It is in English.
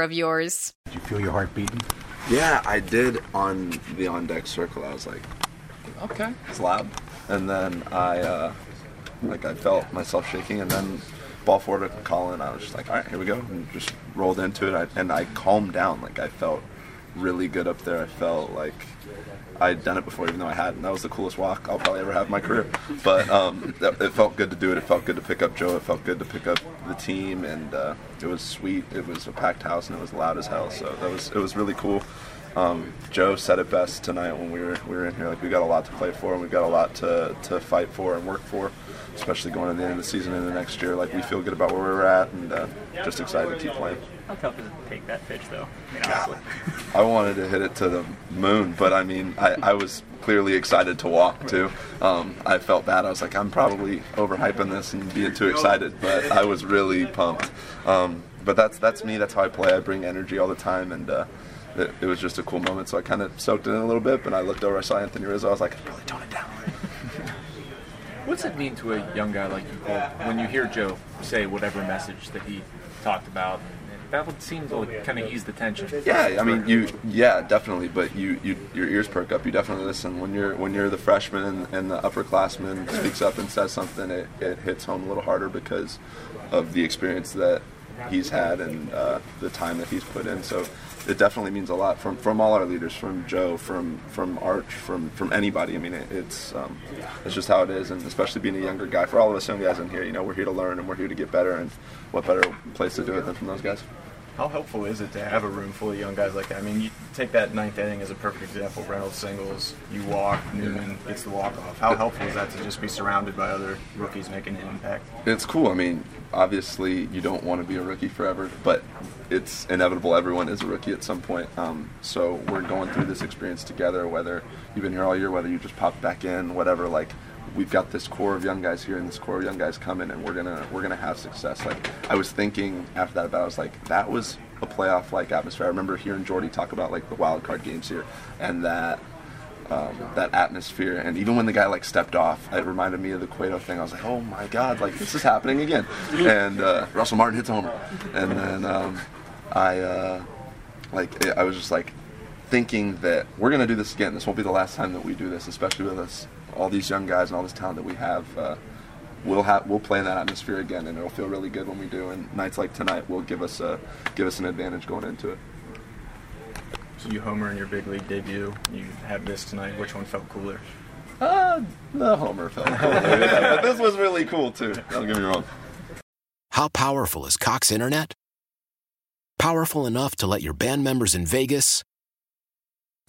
of yours. Did you feel your heart beating? Yeah, I did on the on deck circle. I was like, Okay. it's loud, and then I uh, like I felt myself shaking, and then ball forward to Colin. I was just like, all right, here we go, and just rolled into it. I, and I calmed down. Like I felt really good up there. I felt like I'd done it before, even though I hadn't. That was the coolest walk I'll probably ever have in my career. But um, it it felt good to do it. It felt good to pick up Joe. It felt good to pick up the team, and uh, it was sweet. It was a packed house, and it was loud as hell. So that was it was really cool. Um, Joe said it best tonight when we were we were in here. Like we got a lot to play for, and we've got a lot to, to fight for and work for, especially going to the end of the season and the next year. Like we feel good about where we're at, and uh, just excited to keep playing. How tough is it to take that pitch, though? I mean. I wanted to hit it to the moon, but I mean, I, I was clearly excited to walk too. Um, I felt bad. I was like, I'm probably overhyping this and being too excited, but I was really pumped. Um, but that's that's me. That's how I play. I bring energy all the time, and uh, it, it was just a cool moment. So I kind of soaked it in a little bit. But I looked over, I saw Anthony Rizzo. I was like, I probably tone it down. What's it mean to a young guy like you, Cole, when you hear Joe say whatever message that he talked about? That would seem to kind of ease the tension. Yeah, I mean, you, yeah, definitely. But you, you, your ears perk up. You definitely listen when you're when you're the freshman and, and the upperclassman speaks up and says something. It, it hits home a little harder because of the experience that he's had and uh, the time that he's put in. So it definitely means a lot from from all our leaders, from Joe, from from Arch, from from anybody. I mean, it, it's um, it's just how it is, and especially being a younger guy. For all of us young guys in here, you know, we're here to learn and we're here to get better. And what better place to do it than from those guys? How helpful is it to have a room full of young guys like that? I mean, you take that ninth inning as a perfect example. Reynolds singles, you walk, Newman gets the walk off. How helpful is that to just be surrounded by other rookies making an impact? It's cool. I mean, obviously, you don't want to be a rookie forever, but it's inevitable. Everyone is a rookie at some point. Um, so we're going through this experience together. Whether you've been here all year, whether you just popped back in, whatever. Like, we've got this core of young guys here, and this core of young guys coming, and we're gonna we're gonna have success. Like, I was thinking after that about, I was like, that was a playoff like atmosphere. I remember hearing Jordy talk about like the wild card games here, and that um, that atmosphere. And even when the guy like stepped off, it reminded me of the Cueto thing. I was like, oh my god, like this is happening again. And uh, Russell Martin hits homer, and then um, I uh, like I was just like thinking that we're gonna do this again. This won't be the last time that we do this, especially with us all these young guys and all this talent that we have. Uh, we'll have we'll play in that atmosphere again, and it'll feel really good when we do. And nights like tonight will give us a give us an advantage going into it. So you homer in your big league debut. You have this tonight. Which one felt cooler? Uh, the Homer felt cool, but this was really cool too. Don't get me wrong. How powerful is Cox Internet? Powerful enough to let your band members in Vegas,